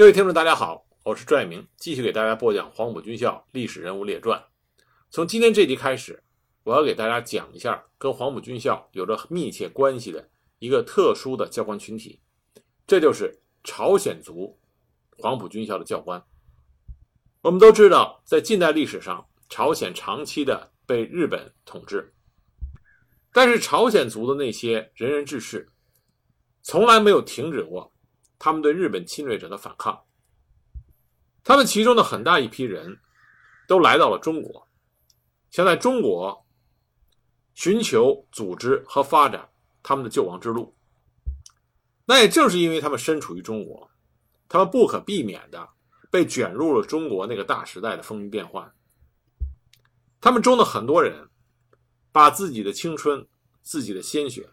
各位听众，大家好，我是拽明，继续给大家播讲黄埔军校历史人物列传。从今天这集开始，我要给大家讲一下跟黄埔军校有着密切关系的一个特殊的教官群体，这就是朝鲜族黄埔军校的教官。我们都知道，在近代历史上，朝鲜长期的被日本统治，但是朝鲜族的那些仁人志士，从来没有停止过。他们对日本侵略者的反抗，他们其中的很大一批人都来到了中国，想在中国寻求组织和发展他们的救亡之路。那也正是因为他们身处于中国，他们不可避免的被卷入了中国那个大时代的风云变幻。他们中的很多人把自己的青春、自己的鲜血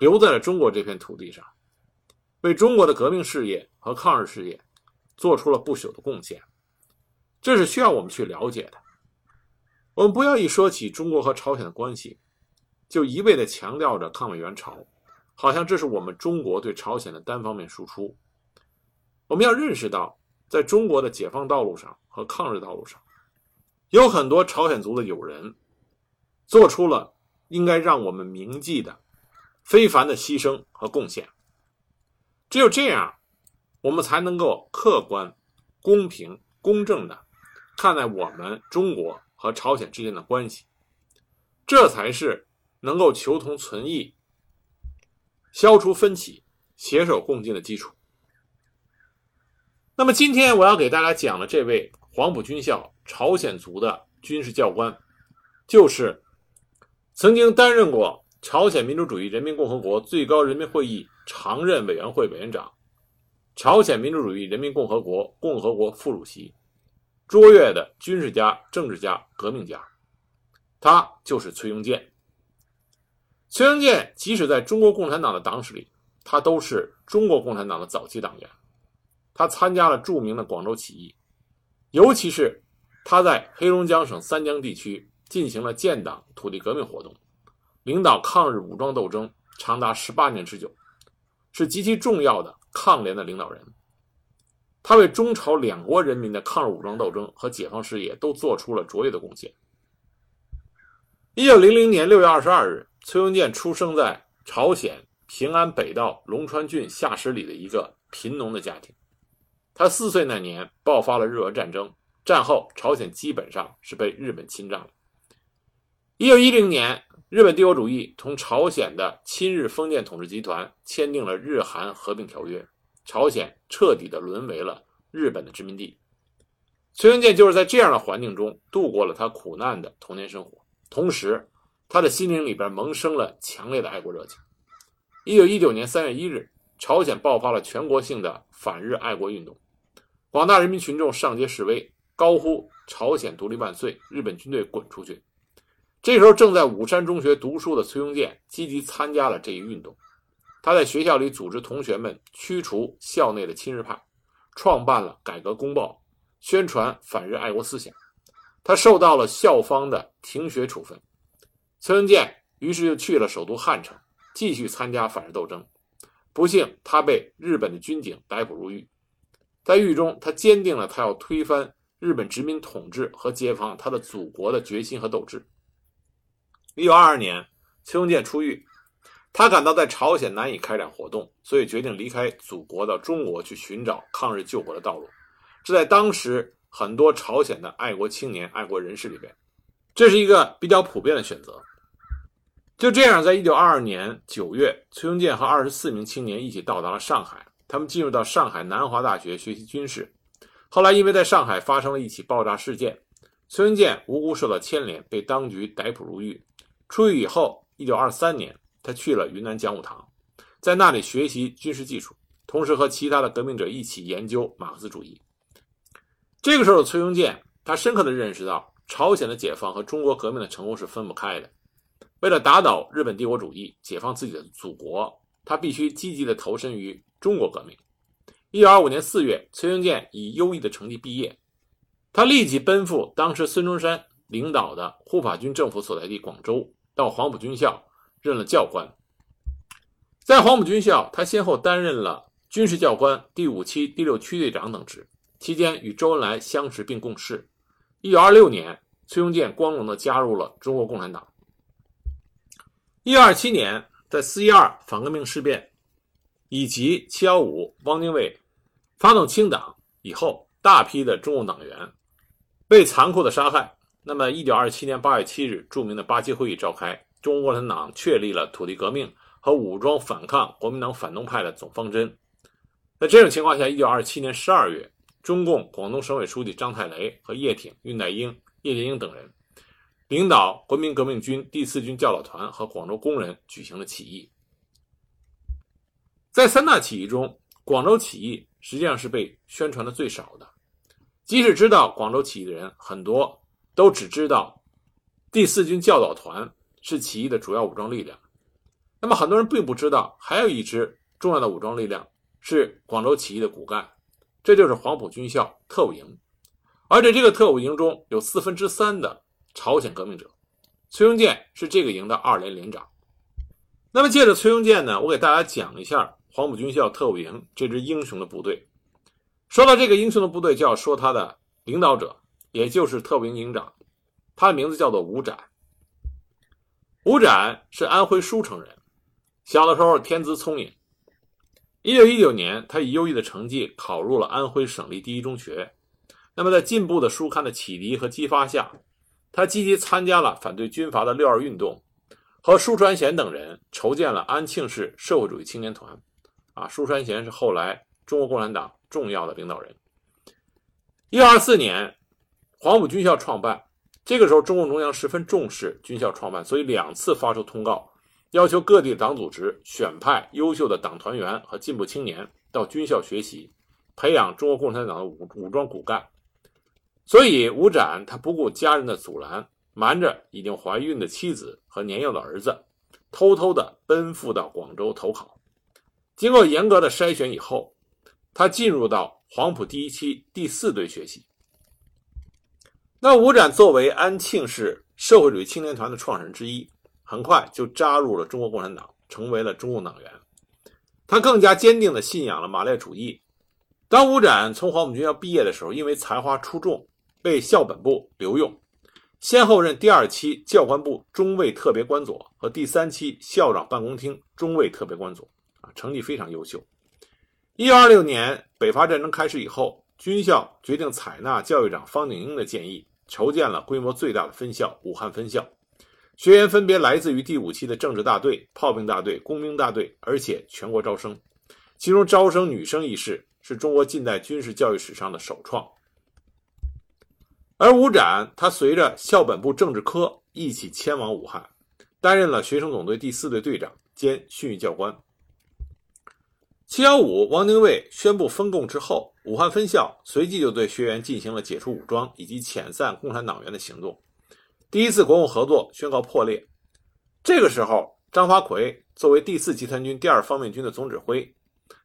留在了中国这片土地上。为中国的革命事业和抗日事业做出了不朽的贡献，这是需要我们去了解的。我们不要一说起中国和朝鲜的关系，就一味的强调着抗美援朝，好像这是我们中国对朝鲜的单方面输出。我们要认识到，在中国的解放道路上和抗日道路上，有很多朝鲜族的友人做出了应该让我们铭记的非凡的牺牲和贡献。只有这样，我们才能够客观、公平、公正的看待我们中国和朝鲜之间的关系，这才是能够求同存异、消除分歧、携手共进的基础。那么，今天我要给大家讲的这位黄埔军校朝鲜族的军事教官，就是曾经担任过朝鲜民主主义人民共和国最高人民会议。常任委员会委员长，朝鲜民主主义人民共和国共和国副主席，卓越的军事家、政治家、革命家，他就是崔庸健。崔庸健即使在中国共产党的党史里，他都是中国共产党的早期党员。他参加了著名的广州起义，尤其是他在黑龙江省三江地区进行了建党土地革命活动，领导抗日武装斗争长达十八年之久。是极其重要的抗联的领导人，他为中朝两国人民的抗日武装斗争和解放事业都做出了卓越的贡献。一九零零年六月二十二日，崔庸健出生在朝鲜平安北道龙川郡下石里的一个贫农的家庭。他四岁那年爆发了日俄战争，战后朝鲜基本上是被日本侵占了。一九一零年。日本帝国主义同朝鲜的亲日封建统治集团签订了日韩合并条约，朝鲜彻底的沦为了日本的殖民地。崔庸健就是在这样的环境中度过了他苦难的童年生活，同时他的心灵里边萌生了强烈的爱国热情。一九一九年三月一日，朝鲜爆发了全国性的反日爱国运动，广大人民群众上街示威，高呼“朝鲜独立万岁，日本军队滚出去”。这时候正在武山中学读书的崔庸健积极参加了这一运动，他在学校里组织同学们驱除校内的亲日派，创办了《改革公报》，宣传反日爱国思想。他受到了校方的停学处分。崔庸健于是就去了首都汉城，继续参加反日斗争。不幸，他被日本的军警逮捕入狱。在狱中，他坚定了他要推翻日本殖民统治和解放他的祖国的决心和斗志。一九二二年，崔永健出狱，他感到在朝鲜难以开展活动，所以决定离开祖国到中国去寻找抗日救国的道路。这在当时很多朝鲜的爱国青年、爱国人士里边，这是一个比较普遍的选择。就这样，在一九二二年九月，崔永健和二十四名青年一起到达了上海，他们进入到上海南华大学学习军事。后来，因为在上海发生了一起爆炸事件，崔庸健无辜受到牵连，被当局逮捕入狱。出狱以后，一九二三年，他去了云南讲武堂，在那里学习军事技术，同时和其他的革命者一起研究马克思主义。这个时候的，崔庸健他深刻的认识到，朝鲜的解放和中国革命的成功是分不开的。为了打倒日本帝国主义，解放自己的祖国，他必须积极的投身于中国革命。一九二五年四月，崔庸健以优异的成绩毕业，他立即奔赴当时孙中山。领导的护法军政府所在地广州，到黄埔军校任了教官。在黄埔军校，他先后担任了军事教官、第五期第六区队长等职。期间与周恩来相识并共事。一九二六年，崔庸健光荣地加入了中国共产党。一九二七年，在四一二反革命事变以及七幺五汪精卫发动清党以后，大批的中共党员被残酷的杀害。那么，一九二七年八月七日，著名的八七会议召开，中国共产党确立了土地革命和武装反抗国民党反动派的总方针。在这种情况下，一九二七年十二月。中共广东省委书记张太雷和叶挺、恽代英、叶剑英等人领导国民革命军第四军教导团和广州工人举行了起义。在三大起义中，广州起义实际上是被宣传的最少的。即使知道广州起义的人，很多都只知道第四军教导团是起义的主要武装力量。那么，很多人并不知道，还有一支重要的武装力量是广州起义的骨干。这就是黄埔军校特务营，而且这个特务营中有四分之三的朝鲜革命者。崔庸健是这个营的二连连长。那么，借着崔庸健呢，我给大家讲一下黄埔军校特务营这支英雄的部队。说到这个英雄的部队，就要说他的领导者，也就是特务营营长，他的名字叫做吴展。吴展是安徽舒城人，小的时候天资聪颖。一九一九年，他以优异的成绩考入了安徽省立第一中学。那么，在进步的书刊的启迪和激发下，他积极参加了反对军阀的六二运动，和舒传贤等人筹建了安庆市社会主义青年团。啊，舒传贤是后来中国共产党重要的领导人。一九二四年，黄埔军校创办。这个时候，中共中央十分重视军校创办，所以两次发出通告。要求各地党组织选派优秀的党团员和进步青年到军校学习，培养中国共产党的武武装骨干。所以，吴展他不顾家人的阻拦，瞒着已经怀孕的妻子和年幼的儿子，偷偷的奔赴到广州投考。经过严格的筛选以后，他进入到黄埔第一期第四队学习。那吴展作为安庆市社会主义青年团的创始人之一。很快就扎入了中国共产党，成为了中共党员。他更加坚定地信仰了马列主义。当吴展从黄埔军校毕业的时候，因为才华出众，被校本部留用，先后任第二期教官部中尉特别官佐和第三期校长办公厅中尉特别官佐，啊，成绩非常优秀。一九二六年北伐战争开始以后，军校决定采纳教育长方鼎英的建议，筹建了规模最大的分校——武汉分校。学员分别来自于第五期的政治大队、炮兵大队、工兵大队，而且全国招生。其中招生女生一事是中国近代军事教育史上的首创。而吴展，他随着校本部政治科一起迁往武汉，担任了学生总队第四队队长兼训育教官。七幺五汪精卫宣布分共之后，武汉分校随即就对学员进行了解除武装以及遣散共产党员的行动。第一次国共合作宣告破裂。这个时候，张发奎作为第四集团军第二方面军的总指挥，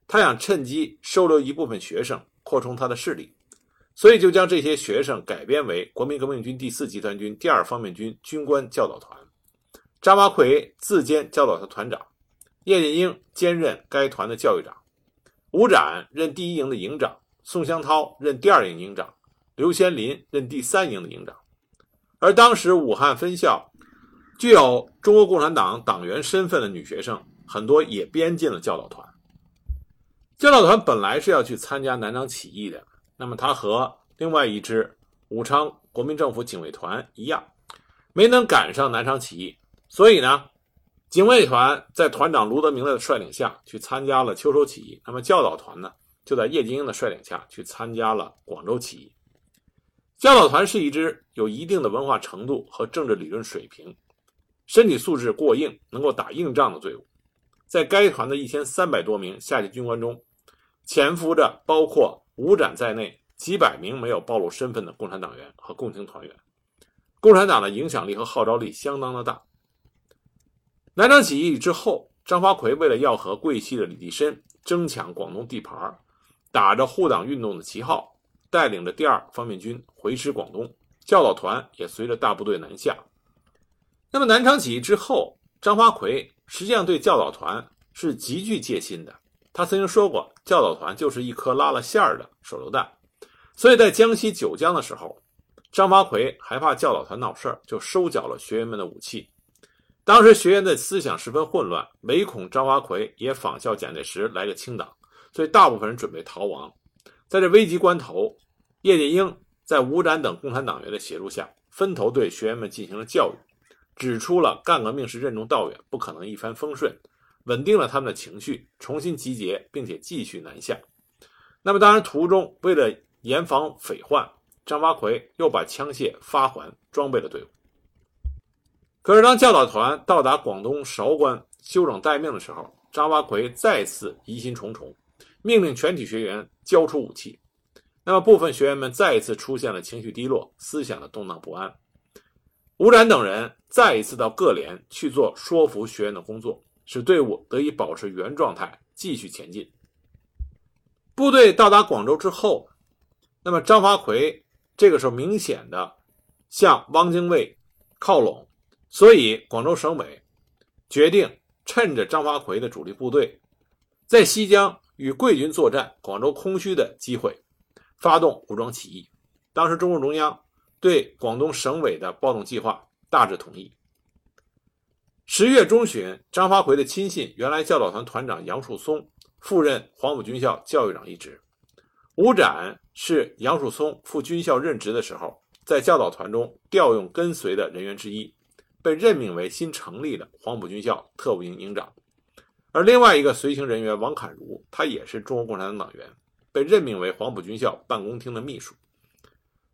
他想趁机收留一部分学生，扩充他的势力，所以就将这些学生改编为国民革命军第四集团军第二方面军军官教导团。张发奎自兼教导团团长，叶剑英兼任该团的教育长，吴展任第一营的营长，宋湘涛任第二营营长，刘先林任第三营的营长。而当时武汉分校具有中国共产党党员身份的女学生很多也编进了教导团。教导团本来是要去参加南昌起义的，那么他和另外一支武昌国民政府警卫团一样，没能赶上南昌起义，所以呢，警卫团在团长卢德铭的率领下去参加了秋收起义，那么教导团呢就在叶剑英的率领下去参加了广州起义。教导团是一支有一定的文化程度和政治理论水平、身体素质过硬、能够打硬仗的队伍。在该团的一千三百多名下级军官中，潜伏着包括吴展在内几百名没有暴露身份的共产党员和共青团员。共产党的影响力和号召力相当的大。南昌起义之后，张发奎为了要和桂系的李济深争抢广东地盘，打着护党运动的旗号。带领着第二方面军回师广东，教导团也随着大部队南下。那么南昌起义之后，张发奎实际上对教导团是极具戒心的。他曾经说过，教导团就是一颗拉了线儿的手榴弹。所以在江西九江的时候，张发奎害怕教导团闹事儿，就收缴了学员们的武器。当时学员的思想十分混乱，唯恐张发奎也仿效蒋介石来个清党，所以大部分人准备逃亡。在这危急关头，叶剑英在吴展等共产党员的协助下，分头对学员们进行了教育，指出了干革命是任重道远，不可能一帆风顺，稳定了他们的情绪，重新集结，并且继续南下。那么，当然途中为了严防匪患，张发奎又把枪械发还，装备了队伍。可是，当教导团到达广东韶关休整待命的时候，张发奎再次疑心重重，命令全体学员交出武器。那么，部分学员们再一次出现了情绪低落、思想的动荡不安。吴展等人再一次到各连去做说服学员的工作，使队伍得以保持原状态，继续前进。部队到达广州之后。那么张发奎这个时候明显的向汪精卫靠拢，所以广州省委决定趁着张发奎的主力部队在西江与桂军作战、广州空虚的机会，发动武装起义。当时中共中央对广东省委的暴动计划大致同意。十月中旬，张发奎的亲信、原来教导团团长杨树松赴任黄埔军校教育长一职。吴展是杨树松赴军校任职的时候，在教导团中调用跟随的人员之一，被任命为新成立的黄埔军校特务营营长。而另外一个随行人员王侃如，他也是中国共产党党员，被任命为黄埔军校办公厅的秘书。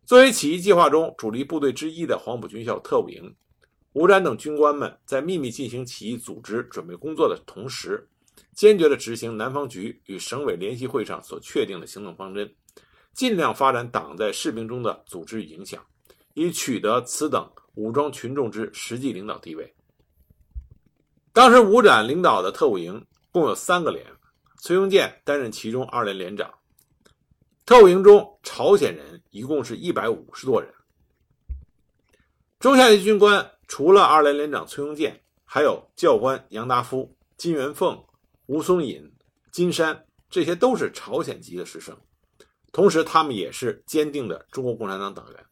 作为起义计划中主力部队之一的黄埔军校特务营，吴展等军官们在秘密进行起义组织准备工作的同时。坚决地执行南方局与省委联席会上所确定的行动方针，尽量发展党在士兵中的组织与影响，以取得此等武装群众之实际领导地位。当时吴展领导的特务营共有三个连，崔庸健担任其中二连连长。特务营中朝鲜人一共是一百五十多人。中下级军官除了二连连长崔庸健，还有教官杨达夫、金元凤。吴松隐、金山，这些都是朝鲜籍的师生，同时他们也是坚定的中国共产党党员。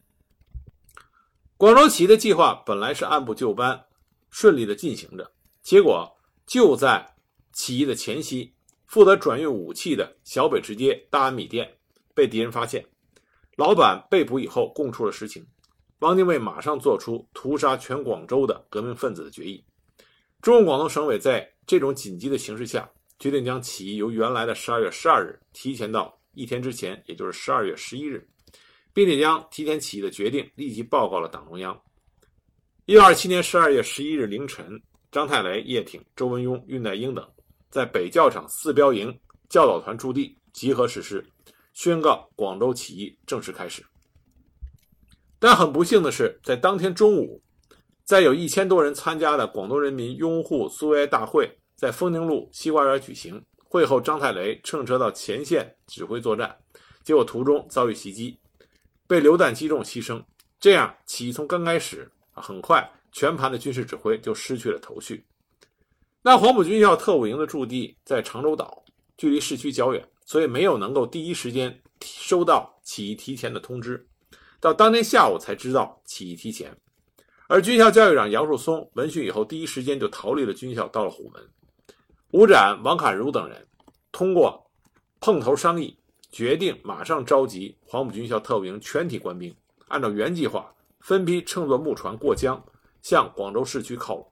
广州起义的计划本来是按部就班、顺利的进行着，结果就在起义的前夕，负责转运武器的小北直街大安米店被敌人发现，老板被捕以后供出了实情，汪精卫马上做出屠杀全广州的革命分子的决议。中共广东省委在这种紧急的形势下，决定将起义由原来的十二月十二日提前到一天之前，也就是十二月十一日，并且将提前起义的决定立即报告了党中央。一九二七年十二月十一日凌晨，张太雷、叶挺、周文雍、恽代英等在北教场四标营教导团驻地集合实施，宣告广州起义正式开始。但很不幸的是，在当天中午。在有一千多人参加的广东人民拥护苏维埃大会在丰宁路西瓜园举行。会后，张太雷乘车到前线指挥作战，结果途中遭遇袭击，被榴弹击中牺牲。这样，起义从刚开始，很快全盘的军事指挥就失去了头绪。那黄埔军校特务营的驻地在长洲岛，距离市区较远，所以没有能够第一时间收到起义提前的通知，到当天下午才知道起义提前。而军校教育长杨树松闻讯以后，第一时间就逃离了军校，到了虎门。吴展、王侃如等人通过碰头商议，决定马上召集黄埔军校特务营全体官兵，按照原计划分批乘坐木船过江，向广州市区靠拢。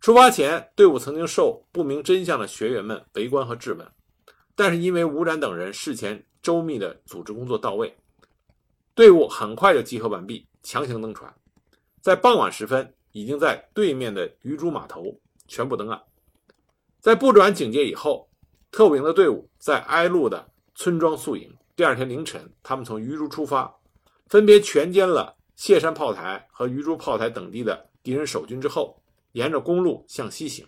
出发前，队伍曾经受不明真相的学员们围观和质问，但是因为吴展等人事前周密的组织工作到位，队伍很快就集合完毕，强行登船。在傍晚时分，已经在对面的鱼珠码头全部登岸。在布转警戒以后，特务营的队伍在挨路的村庄宿营。第二天凌晨，他们从鱼珠出发，分别全歼了谢山炮台和榆珠炮台等地的敌人守军之后，沿着公路向西行。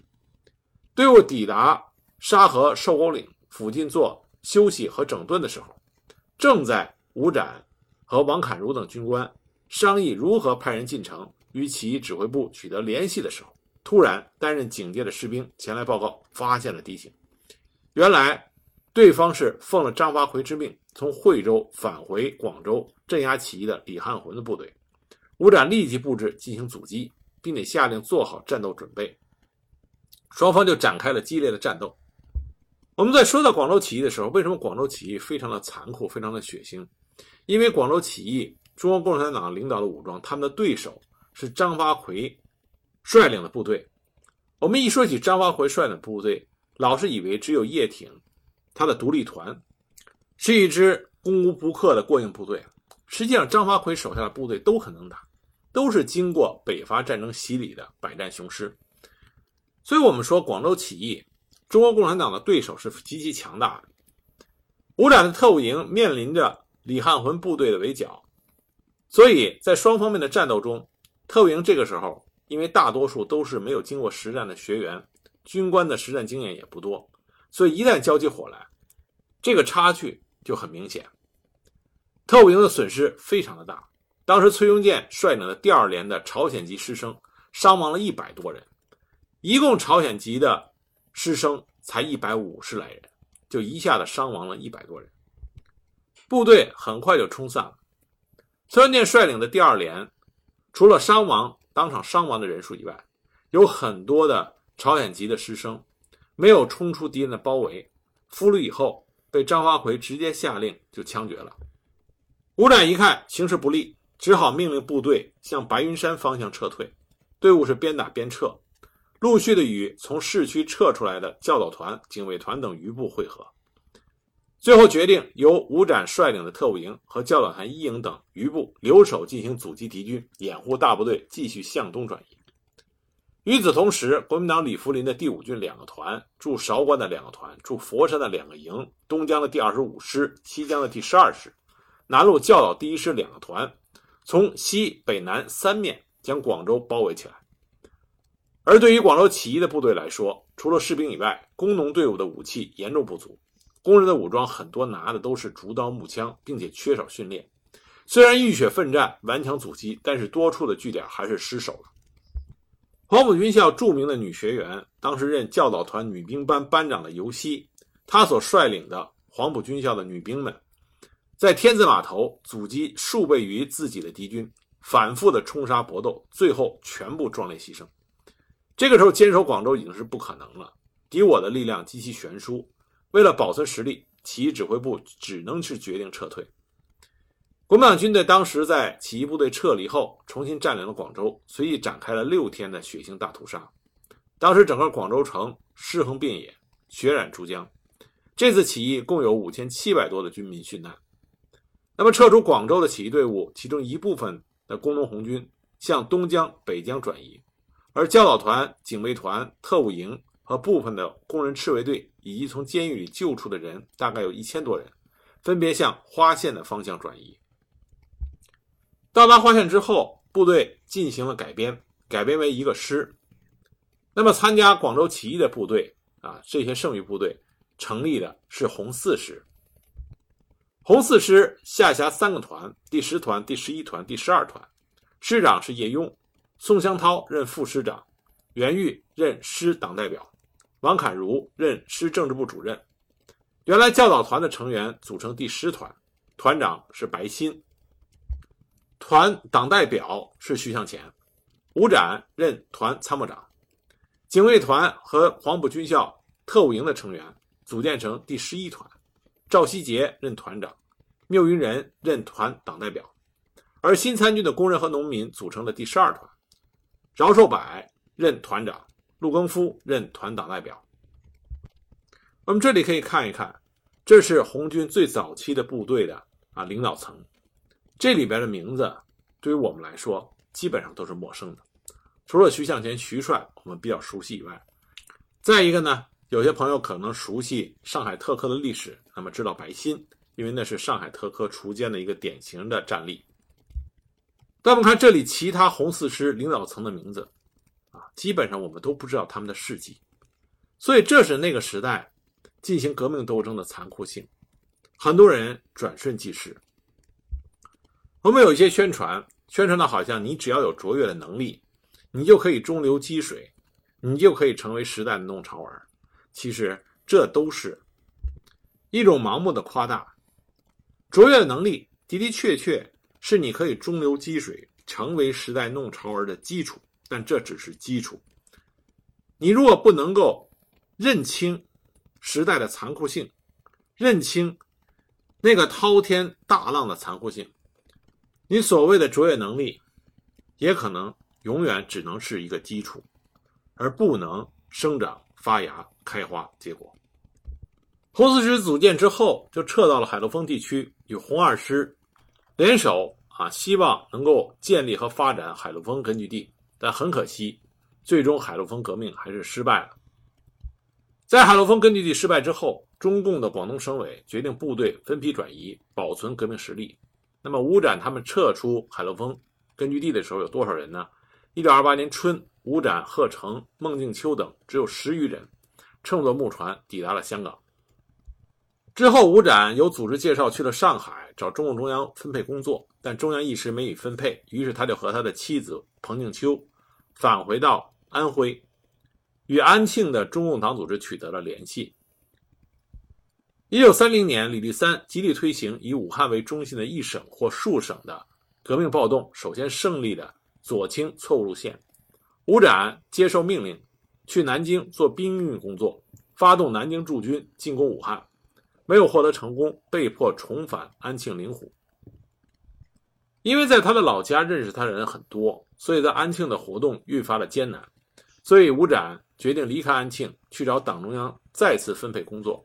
队伍抵达沙河瘦沟岭附近做休息和整顿的时候，正在吴展和王侃如等军官。商议如何派人进城与起义指挥部取得联系的时候，突然担任警戒的士兵前来报告，发现了敌情。原来对方是奉了张发奎之命，从惠州返回广州镇压起义的李汉魂的部队。吴展立即布置进行阻击，并且下令做好战斗准备。双方就展开了激烈的战斗。我们在说到广州起义的时候，为什么广州起义非常的残酷、非常的血腥？因为广州起义，中国共产党领导的武装，他们的对手是张发奎率领的部队。我们一说起张发奎率领的部队，老是以为只有叶挺，他的独立团是一支攻无不克的过硬部队。实际上，张发奎手下的部队都很能打，都是经过北伐战争洗礼的百战雄师。所以，我们说广州起义，中国共产党的对手是极其强大的。五展的特务营面临着李汉魂部队的围剿，所以在双方面的战斗中，特务营这个时候因为大多数都是没有经过实战的学员，军官的实战经验也不多，所以一旦交起火来，这个差距就很明显。特务营的损失非常的大，当时崔庸健率领的第二连的朝鲜籍师生伤亡了一百多人。一共朝鲜籍的师生才一百五十来人，就一下子伤亡了一百多人。部队很快就冲散了。崔庸健率领的第二连，除了伤亡当场伤亡的人数以外，有很多的朝鲜籍的师生没有冲出敌人的包围，俘虏以后被张发奎直接下令就枪决了。吴展一看形势不利，只好命令部队向白云山方向撤退，队伍是边打边撤。陆续的与从市区撤出来的教导团、警卫团等余部会合，最后决定由吴展率领的特务营和教导团一营等余部留守进行阻击敌军，掩护大部队继续向东转移。与此同时，国民党李福林的第五军两个团、驻韶关的两个团、驻佛山的两个营、东江的第二十五师、西江的第十二师、南路教导第一师两个团，从西北南三面将广州包围起来。而对于广州起义的部队来说，除了士兵以外，工农队伍的武器严重不足，工人的武装很多拿的都是竹刀木枪，并且缺少训练。虽然浴血奋战、顽强阻击，但是多处的据点还是失守了。黄埔军校著名的女学员，当时任教导团女兵班班长的尤熙，她所率领的黄埔军校的女兵们，在天字码头阻击数倍于自己的敌军，反复的冲杀搏斗，最后全部壮烈牺牲。这个时候坚守广州已经是不可能了，敌我的力量极其悬殊。为了保存实力，起义指挥部只能是决定撤退。国民党军队当时在起义部队撤离后，重新占领了广州，随即展开了六天的血腥大屠杀。当时整个广州城尸横遍野，血染珠江。这次起义共有五千七百多的军民殉难。那么撤出广州的起义队伍，其中一部分的工农红军向东江、北江转移。而教导团、警卫团、特务营和部分的工人赤卫队，以及从监狱里救出的人，大概有一千多人，分别向花县的方向转移。到达花县之后，部队进行了改编，改编为一个师。那么，参加广州起义的部队啊，这些剩余部队成立的是红四师。红四师下辖三个团：第十团、第十一团、第十二团，师长是叶雍。宋湘涛任副师长，袁玉任师党代表，王侃如任师政治部主任。原来教导团的成员组成第十团，团长是白新，团党代表是徐向前。吴展任团参谋长，警卫团和黄埔军校特务营的成员组建成第十一团，赵希杰任团长，缪云仁任团党代表，而新参军的工人和农民组成了第十二团。饶寿柏任团长，陆更夫任团党代表。我们这里可以看一看，这是红军最早期的部队的啊领导层，这里边的名字对于我们来说基本上都是陌生的，除了徐向前、徐帅我们比较熟悉以外，再一个呢，有些朋友可能熟悉上海特科的历史，那么知道白新，因为那是上海特科锄奸的一个典型的战例。但我们看这里其他红四师领导层的名字，啊，基本上我们都不知道他们的事迹，所以这是那个时代进行革命斗争的残酷性。很多人转瞬即逝。我们有一些宣传，宣传的好像你只要有卓越的能力，你就可以中流击水，你就可以成为时代的弄潮儿。其实这都是一种盲目的夸大。卓越的能力的的确确是你可以中流击水，成为时代弄潮儿的基础，但这只是基础。你如果不能够认清时代的残酷性，认清那个滔天大浪的残酷性，你所谓的卓越能力，也可能永远只能是一个基础，而不能生长、发芽、开花、结果。红四师组建之后，就撤到了海陆丰地区，与红二师联手啊，希望能够建立和发展海陆丰根据地。但很可惜，最终海陆丰革命还是失败了。在海陆丰根据地失败之后，中共的广东省委决定部队分批转移，保存革命实力。那么，吴展他们撤出海陆丰根据地的时候，有多少人呢？一九二八年春，吴展、贺成、孟静秋等只有十余人，乘坐木船抵达了香港。之后，吴展有组织介绍去了上海找中共中央分配工作，但中央一时没予分配，于是他就和他的妻子彭静秋返回到安徽，与安庆的中共党组织取得了联系。一九三零年，李立三极力推行以武汉为中心的一省或数省的革命暴动，首先胜利的左倾错误路线。吴展接受命令，去南京做兵运工作，发动南京驻军进攻武汉。没有获得成功，被迫重返安庆灵湖。因为在他的老家认识他的人很多，所以在安庆的活动愈发的艰难。所以吴展决定离开安庆，去找党中央再次分配工作。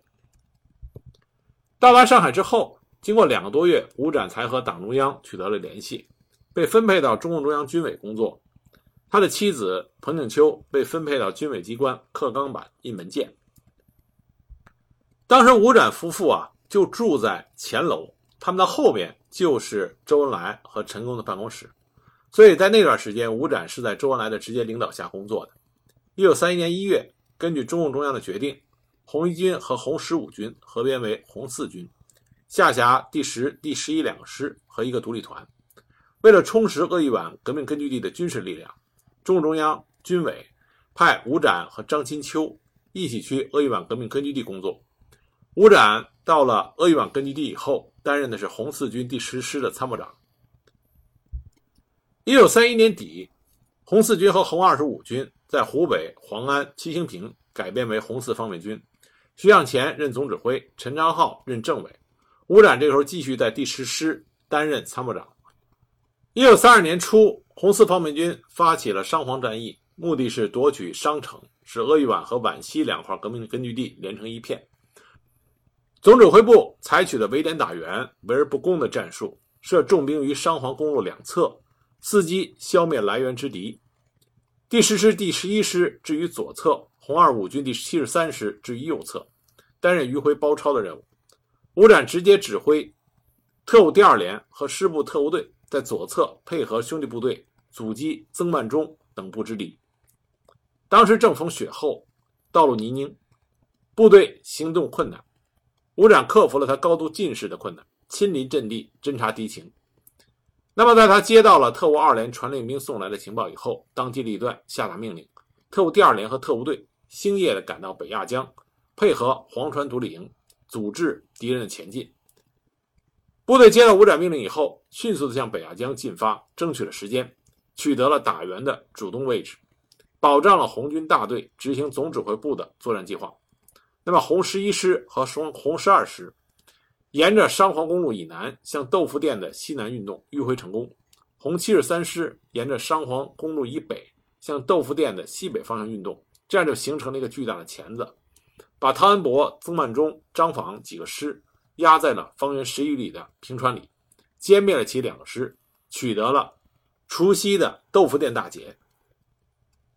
到达上海之后，经过两个多月，吴展才和党中央取得了联系，被分配到中共中央军委工作。他的妻子彭景秋被分配到军委机关刻钢板、印文件。当时吴展夫妇啊就住在前楼，他们的后边就是周恩来和陈公的办公室，所以在那段时间，吴展是在周恩来的直接领导下工作的。一九三一年一月，根据中共中央的决定，红一军和红十五军合编为红四军，下辖第十、第十一两个师和一个独立团。为了充实鄂豫皖革命根据地的军事力量，中共中央军委派吴展和张金秋一起去鄂豫皖革命根据地工作。吴展到了鄂豫皖根据地以后，担任的是红四军第十师的参谋长。一九三一年底，红四军和红二十五军在湖北黄安、七星坪改编为红四方面军，徐向前任总指挥，陈昌浩任政委。吴展这时候继续在第十师担任参谋长。一九三二年初，红四方面军发起了商黄战役，目的是夺取商城，使鄂豫皖和皖西两块革命根据地连成一片。总指挥部采取了围点打援、围而不攻的战术，设重兵于商黄公路两侧，伺机消灭来源之敌。第十师第十一师置于左侧，红二五军第七十三师置于右侧，担任迂回包抄的任务。吴展直接指挥特务第二连和师部特务队在左侧配合兄弟部队阻击曾万钟等部之敌。当时正逢雪后，道路泥泞，部队行动困难。吴展克服了他高度近视的困难，亲临阵地侦察敌情。那么，在他接到了特务二连传令兵送来的情报以后，当机立断下达命令，特务第二连和特务队星夜的赶到北亚江，配合黄川独立营，阻滞敌人的前进。部队接到五展命令以后，迅速的向北亚江进发，争取了时间，取得了打援的主动位置，保障了红军大队执行总指挥部的作战计划。那么，红十一师和红红十二师沿着商黄公路以南向豆腐店的西南运动迂回成功；红七十三师沿着商黄公路以北向豆腐店的西北方向运动，这样就形成了一个巨大的钳子，把汤恩伯、曾万钟、张访几个师压在了方圆十余里的平川里，歼灭了其两个师，取得了除夕的豆腐店大捷。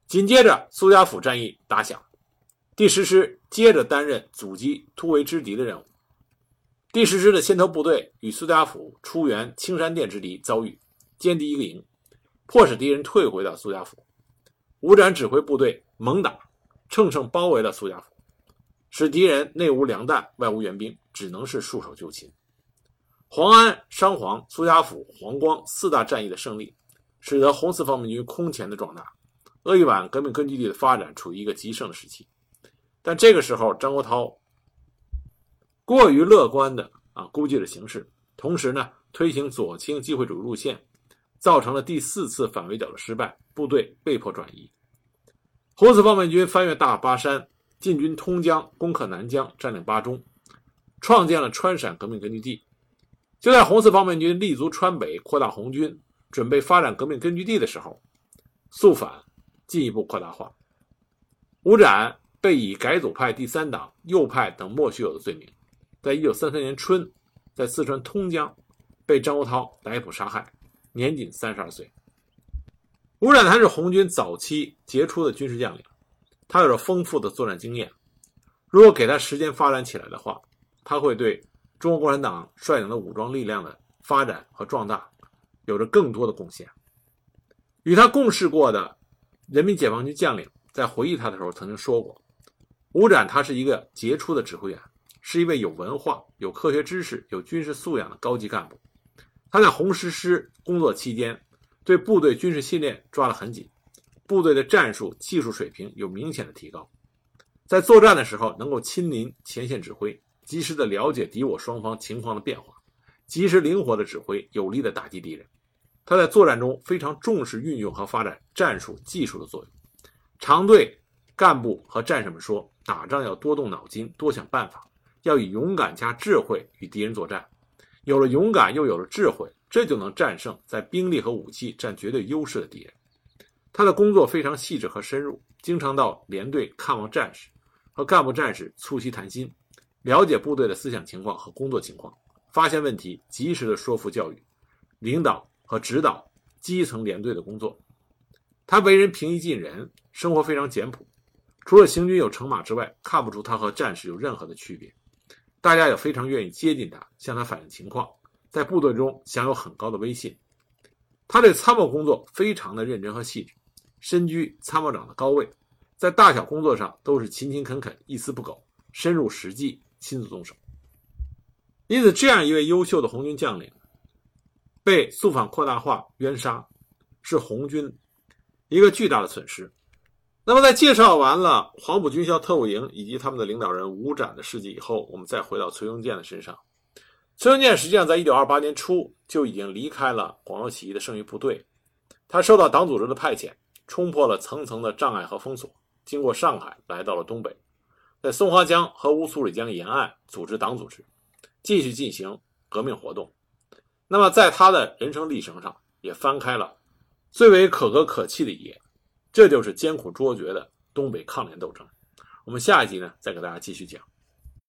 紧接着，苏家府战役打响。第十师接着担任阻击突围之敌的任务。第十师的先头部队与苏家府出援青山店之敌遭遇，歼敌一个营，迫使敌人退回到苏家府。吴展指挥部队猛打，乘胜包围了苏家府，使敌人内无粮弹，外无援兵，只能是束手就擒。黄安、商黄、苏家府、黄光四大战役的胜利，使得红四方面军空前的壮大，鄂豫皖革命根据地的发展处于一个极盛的时期。但这个时候，张国焘过于乐观的啊估计了形势，同时呢推行左倾机会主义路线，造成了第四次反围剿的失败，部队被迫转移。红四方面军翻越大巴山，进军通江，攻克南江，占领巴中，创建了川陕革命根据地。就在红四方面军立足川北，扩大红军，准备发展革命根据地的时候，肃反进一步扩大化。吴展被以改组派第三党、右派等莫须有的罪名，在一九三三年春，在四川通江被张国焘逮捕杀害，年仅三十二岁。吴展他是红军早期杰出的军事将领，他有着丰富的作战经验。如果给他时间发展起来的话，他会对中国共产党率领的武装力量的发展和壮大有着更多的贡献。与他共事过的人民解放军将领在回忆他的时候曾经说过：“吴展他是一个杰出的指挥员，是一位有文化、有科学知识、有军事素养的高级干部。他在红十师工作期间。”对部队军事训练抓得很紧，部队的战术技术水平有明显的提高，在作战的时候能够亲临前线指挥，及时的了解敌我双方情况的变化，及时灵活的指挥，有力的打击敌人。他在作战中非常重视运用和发展战术技术的作用，常对干部和战士们说：打仗要多动脑筋，多想办法，要以勇敢加智慧与敌人作战。有了勇敢，又有了智慧。这就能战胜在兵力和武器占绝对优势的敌人。他的工作非常细致和深入，经常到连队看望战士，和干部战士促膝谈心，了解部队的思想情况和工作情况，发现问题，及时的说服教育、领导和指导基层连队的工作。他为人平易近人，生活非常简朴。除了行军有乘马之外，看不出他和战士有任何的区别。大家也非常愿意接近他，向他反映情况。在部队中享有很高的威信，他对参谋工作非常的认真和细致，身居参谋长的高位，在大小工作上都是勤勤恳恳，一丝不苟，深入实际，亲自动手。因此，这样一位优秀的红军将领被肃反扩大化冤杀，是红军一个巨大的损失。那么，在介绍完了黄埔军校特务营以及他们的领导人吴展的事迹以后，我们再回到崔庸健的身上。崔庸健实际上在1928年初就已经离开了广州起义的剩余部队，他受到党组织的派遣，冲破了层层的障碍和封锁，经过上海来到了东北，在松花江和乌苏里江沿岸组织党组织，继续进行革命活动。那么在他的人生历程上，也翻开了最为可歌可泣的一页，这就是艰苦卓绝的东北抗联斗争。我们下一集呢，再给大家继续讲。